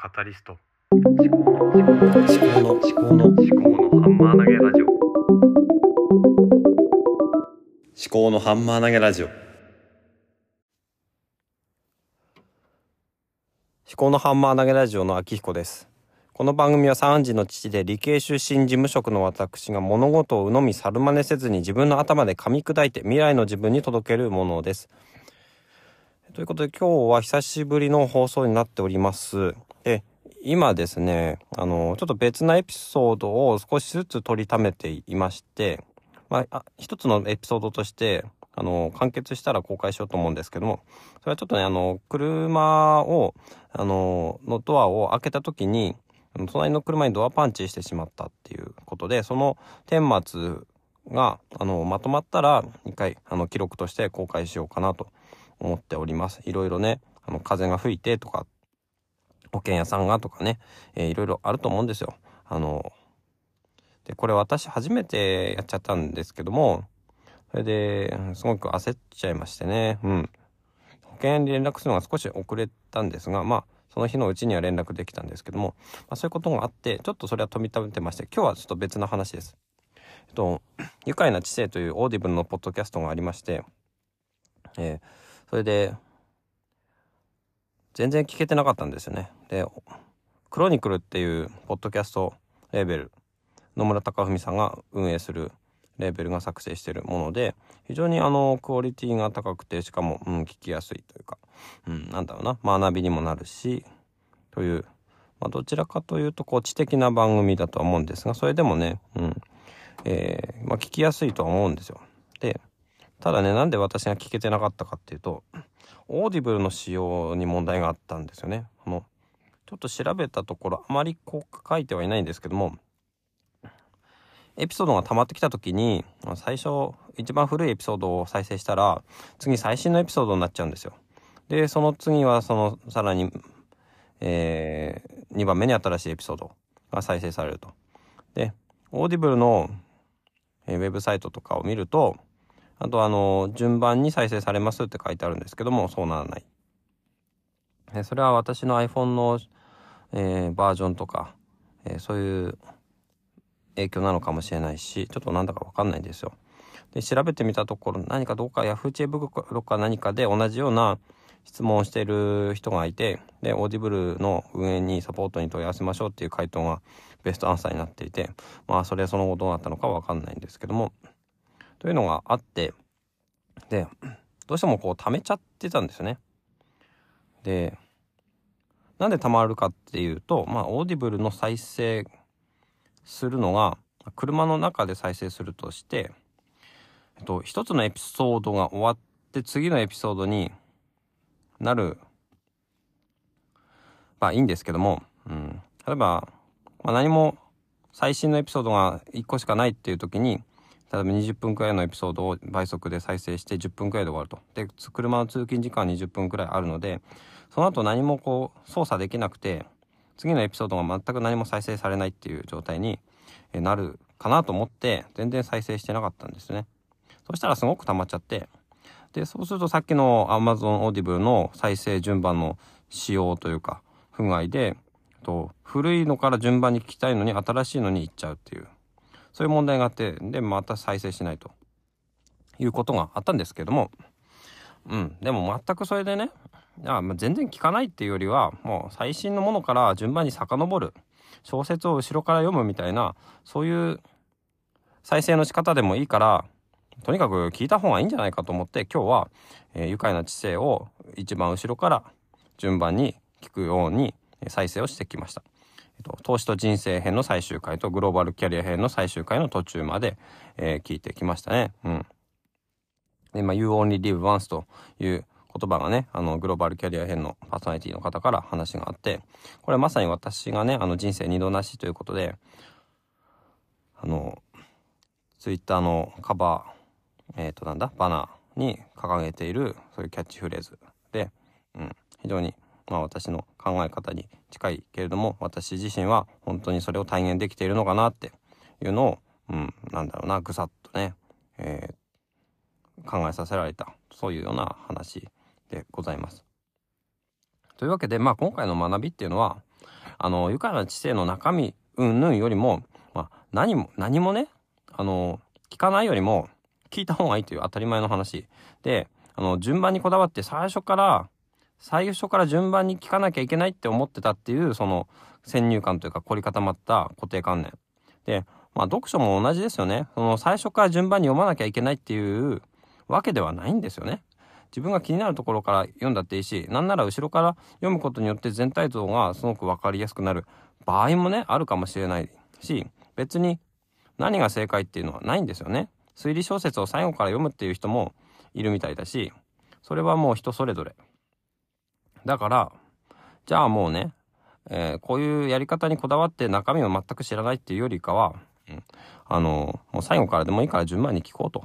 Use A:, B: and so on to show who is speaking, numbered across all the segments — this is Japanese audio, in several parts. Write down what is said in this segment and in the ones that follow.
A: カタリスト。思考の思考の
B: 思考の思考の思
A: 考のハンマー投げラジオ。
B: 思考のハンマー投げラジオ。思考のハンマー投げラジオの秋彦です。この番組は3児の父で理系出身事務職の私が物事を鵜呑み猿真似せずに自分の頭で噛み砕いて未来の自分に届けるものです。ということで今日は久しぶりの放送になっております。で今ですねあのちょっと別なエピソードを少しずつ取りためていましてまあ、一つのエピソードとしてあの完結したら公開しようと思うんですけどもそれはちょっとねあの車をあののドアを開けた時に隣の車にドアパンチしてしまったっていうことでその顛末があのまとまったら一回あの記録として公開しようかなと思っております。いろいろねあの風が吹いてとか保険屋さんがとかね、えー、いろいろあると思うんですよ。あのでこれ私初めてやっちゃったんですけどもそれですごく焦っちゃいましてね。うん。保険に連絡するのが少し遅れたんですがまあその日のうちには連絡できたんですけども、まあ、そういうことがあってちょっとそれは飛び立てまして今日はちょっと別の話です。えっと「愉快な知性」というオーディブルのポッドキャストがありまして、えー、それで全然聞けてなかったんですよね。で「クロニクル」っていうポッドキャストレーベル野村貴文さんが運営するレーベルが作成しているもので非常にあのクオリティが高くてしかも、うん、聞きやすいというか、うん、なんだろうな学びにもなるしという、まあ、どちらかというとこう知的な番組だとは思うんですがそれでもね、うんえーまあ、聞きやすいとは思うんですよ。でただねなんで私が聞けてなかったかっていうとオーディブルの仕様に問題があったんですよね。あのちょっと調べたところあまりこう書いてはいないんですけどもエピソードが溜まってきた時に最初一番古いエピソードを再生したら次最新のエピソードになっちゃうんですよ。でその次はそのさらに、えー、2番目に新しいエピソードが再生されると。でオーディブルの、ウェブサイトとかを見るとあとあの順番に再生されますって書いてあるんですけどもそうならない。でそれは私の iPhone の、えー、バージョンとか、えー、そういう影響なのかもしれないしちょっとなんだかわかんないんですよ。で調べてみたところ何かどうか Yahoo 知恵袋か何かで同じような質問をしている人がいてでオーディブルの運営にサポートに問い合わせましょうっていう回答がベストアンサーになっていてまあそれはその後どうなったのかわかんないんですけどもというのがあってでどうしてもこう貯めちゃってたんですよね。でなんで貯まるかっていうとまあオーディブルの再生するのが車の中で再生するとして、えっと、一つのエピソードが終わって次のエピソードになるまあいいんですけども、うん、例えば、まあ、何も最新のエピソードが1個しかないっていう時に例えば20分くらいのエピソードを倍速で再生して10分くらいで終わると。で車の通勤時間20分くらいあるのでその後何もこう操作できなくて次のエピソードが全く何も再生されないっていう状態になるかなと思って全然再生してなかったんですね。そしたらすごく溜まっちゃってでそうするとさっきの Amazon Audible の再生順番の仕様というか不具合でと古いのから順番に聞きたいのに新しいのに行っちゃうっていうそういう問題があってでまた再生しないということがあったんですけどもうんでも全くそれでねあま、全然聞かないっていうよりはもう最新のものから順番に遡る小説を後ろから読むみたいなそういう再生の仕方でもいいからとにかく聞いた方がいいんじゃないかと思って今日は、えー、愉快な知性を一番後ろから順番に聞くように再生をしてきました。投資と人生編の最終回とグローバルキャリア編の最終回の途中まで、えー、聞いてきましたね。うん。で、まあ、You Only Live Once という言葉がね、あの、グローバルキャリア編のパーソナリティの方から話があって、これまさに私がね、あの、人生二度なしということで、あの、ツイッターのカバー、えっ、ー、と、なんだ、バナーに掲げている、そういうキャッチフレーズで、うん、非常に、まあ私の考え方に近いけれども、私自身は本当にそれを体現できているのかなっていうのを、うん、なんだろうな、ぐさっとね、えー、考えさせられた、そういうような話でございます。というわけで、まあ、今回の学びっていうのはあの愉快な知性の中身云々よりも、まあ、何も何もねあの聞かないよりも聞いた方がいいという当たり前の話であの順番にこだわって最初から最初から順番に聞かなきゃいけないって思ってたっていうその先入観というか凝り固まった固定観念。でまあ読書も同じですよね。その最初から順番に読まなきゃいけないっていうわけではないんですよね。自分が気になるところから読んだっていいしなんなら後ろから読むことによって全体像がすごく分かりやすくなる。場合もねあるかもしれないし別に何が正解っていうのはないんですよね。推理小説を最後から読むっていう人もいるみたいだしそれはもう人それぞれ。だからじゃあもうね、えーこういうやり方にこだわって中身を全く知らないっていうよりかは、うん、あのもう最後からでもいいから順番に聞こうと。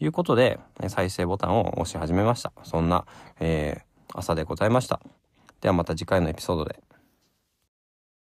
B: いうことで再生ボタンを押し始めました。そんな、えー朝でございました。ではまた次回のエピソードで。